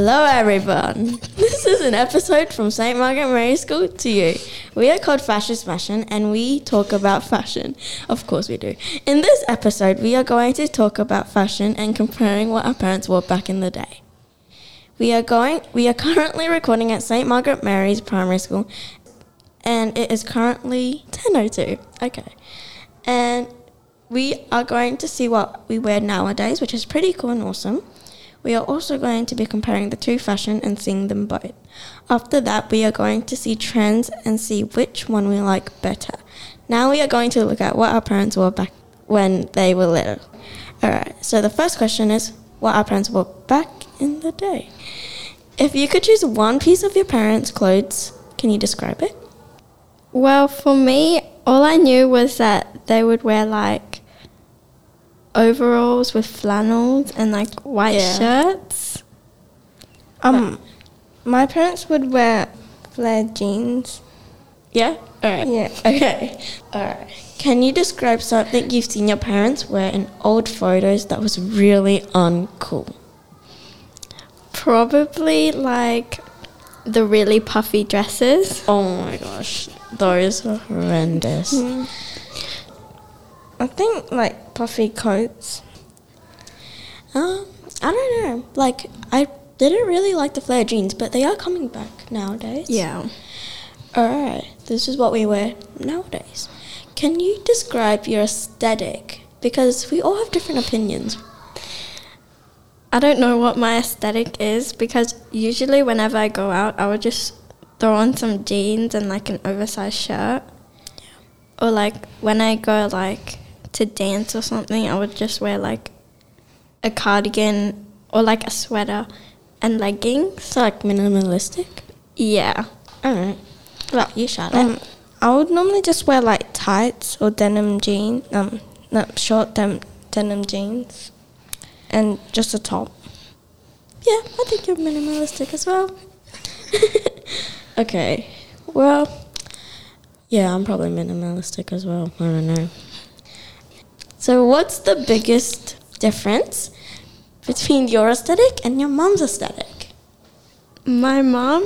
Hello, everyone. This is an episode from St. Margaret Mary School to you. We are called Fascist Fashion and we talk about fashion. Of course, we do. In this episode, we are going to talk about fashion and comparing what our parents wore back in the day. We are going. We are currently recording at St. Margaret Mary's Primary School, and it is currently ten o two. Okay, and we are going to see what we wear nowadays, which is pretty cool and awesome. We are also going to be comparing the two fashion and seeing them both. After that, we are going to see trends and see which one we like better. Now we are going to look at what our parents wore back when they were little. Alright, so the first question is what our parents wore back in the day. If you could choose one piece of your parents' clothes, can you describe it? Well, for me, all I knew was that they would wear like overalls with flannels and like white Yeah. shirts. Um, my parents would wear flared jeans. Yeah? Alright. Yeah. Okay. Alright. Can you describe something you've seen your parents wear in old photos that was really uncool? Probably like the really puffy dresses. Oh my gosh. Those are horrendous. I think like puffy coats. Um, I don't know. Like, I didn't really like the flare jeans, but they are coming back nowadays. Yeah. Alright, this is what we wear nowadays. Can you describe your aesthetic? Because we all have different opinions. I don't know what my aesthetic is because usually whenever I go out, I would just throw on some jeans and like an oversized shirt. Yeah. Or like when I go like to dance or something, I would just wear like a cardigan or like a sweater and leggings. So, like, minimalistic? Yeah. Alright. Well, you shut Um, it. I would normally just wear like tights or denim jeans. Um, no, short dem- denim jeans, and just a top. Yeah, I think you're minimalistic as well. okay, well, yeah, I'm probably minimalistic as well. I don't know. So, what's the biggest difference between your aesthetic and your mom's aesthetic? My mom,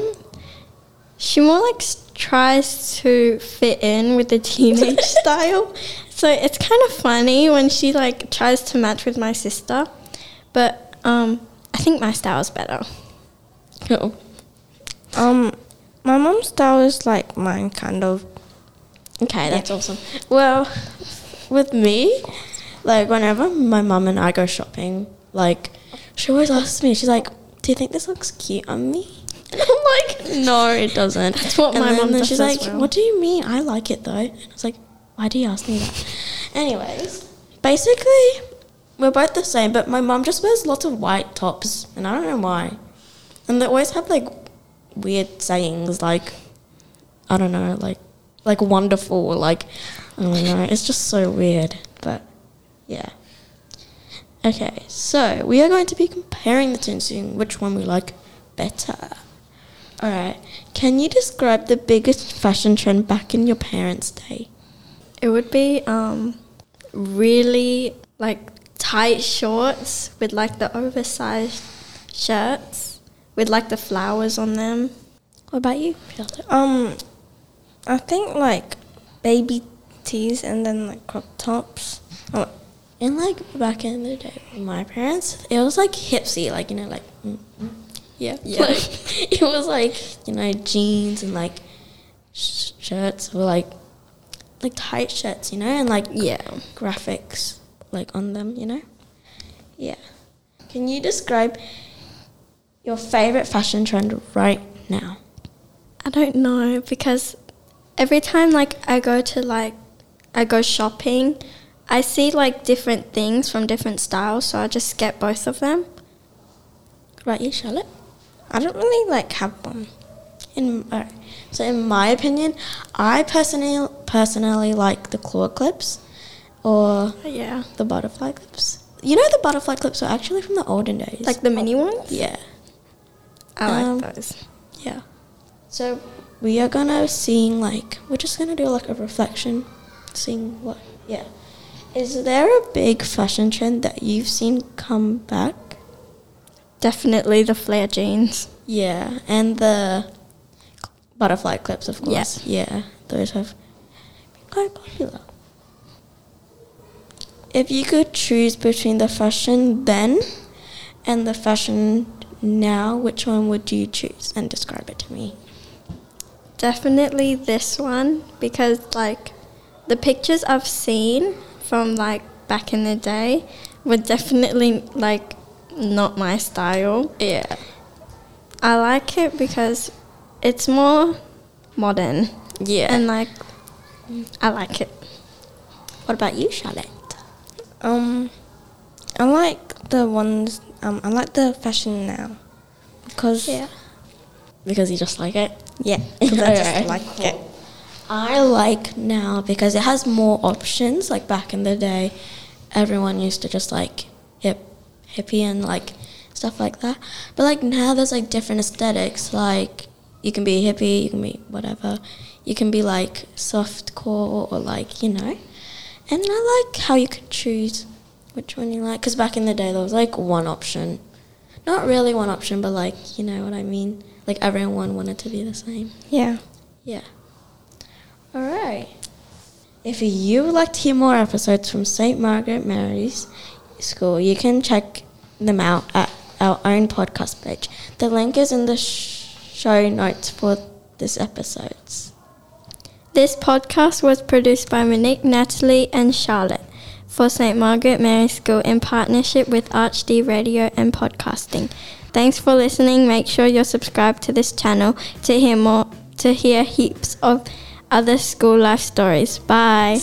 she more like tries to fit in with the teenage style. So it's kind of funny when she like tries to match with my sister, but um, I think my style is better. Cool. Um, my mom's style is like mine, kind of. Okay, that's awesome. Well, with me, like whenever my mum and I go shopping, like she always asks me, she's like, "Do you think this looks cute on me?" And I'm like, "No, it doesn't." That's what and my mum then does she's like, well. "What do you mean? I like it though." And I was like, "Why do you ask me that?" Anyways, basically, we're both the same, but my mum just wears lots of white tops, and I don't know why. And they always have like weird sayings, like I don't know, like like wonderful, like I don't know. It's just so weird, yeah. Okay, so we are going to be comparing the two and seeing which one we like better. All right, can you describe the biggest fashion trend back in your parents' day? It would be um, really like tight shorts with like the oversized shirts with like the flowers on them. What about you? Um, I think like baby tees and then like crop tops. Oh, In like back in the day, with my parents, it was like hipsy, like you know, like mm, mm, yeah, Yeah. Like, it was like you know jeans and like sh- shirts were like like tight shirts, you know, and like Yeah. graphics like on them, you know. Yeah. Can you describe your favorite fashion trend right now? I don't know because every time like I go to like I go shopping, I see like different things from different styles, so I just get both of them. Right, you Charlotte. I don't really like have one. In alright. so, in my opinion, I personally personally like the claw clips, or Yeah. the butterfly clips. You know, the butterfly clips are actually from the olden days. Like the mini ones? yeah, I like Um, those. yeah. So we are gonna seeing like we're just gonna do like a reflection, seeing what. Yeah. Is there a big fashion trend that you've seen come back? Definitely the flare jeans. Yeah, and the butterfly clips, of course. Yeah, those have been quite popular. If you could choose between the fashion then and the fashion now, which one would you choose and describe it to me? Definitely this one because like the pictures I've seen from like back in the day were definitely like not my style. Yeah. I like it because it's more modern Yeah. and like I like it. what about you, Charlotte? Um, I like the ones. Um, I like the fashion now because Yeah. Because you just like it? yeah, 'cause I just like it. I like now because it has more options. Like back in the day, everyone used to just like hip, hippie and like stuff like that. But like now, there's like different aesthetics. Like you can be hippie, you can be whatever. You can be like soft core or like you know. And I like how you could choose which one you like. Because back in the day, there was like one option. Not really one option, but like you know what I mean. Like everyone wanted to be the same. Yeah. Yeah. All right. If you would like to hear more episodes from St. Margaret Mary's School, you can check them out at our own podcast page. The link is in the sh- show notes for this episodes. This podcast was produced by Monique, Natalie, and Charlotte for St. Margaret Mary School in partnership with ArchD Radio and Podcasting. Thanks for listening. Make sure you're subscribed to this channel to hear more to hear heaps of other school life stories. Bye.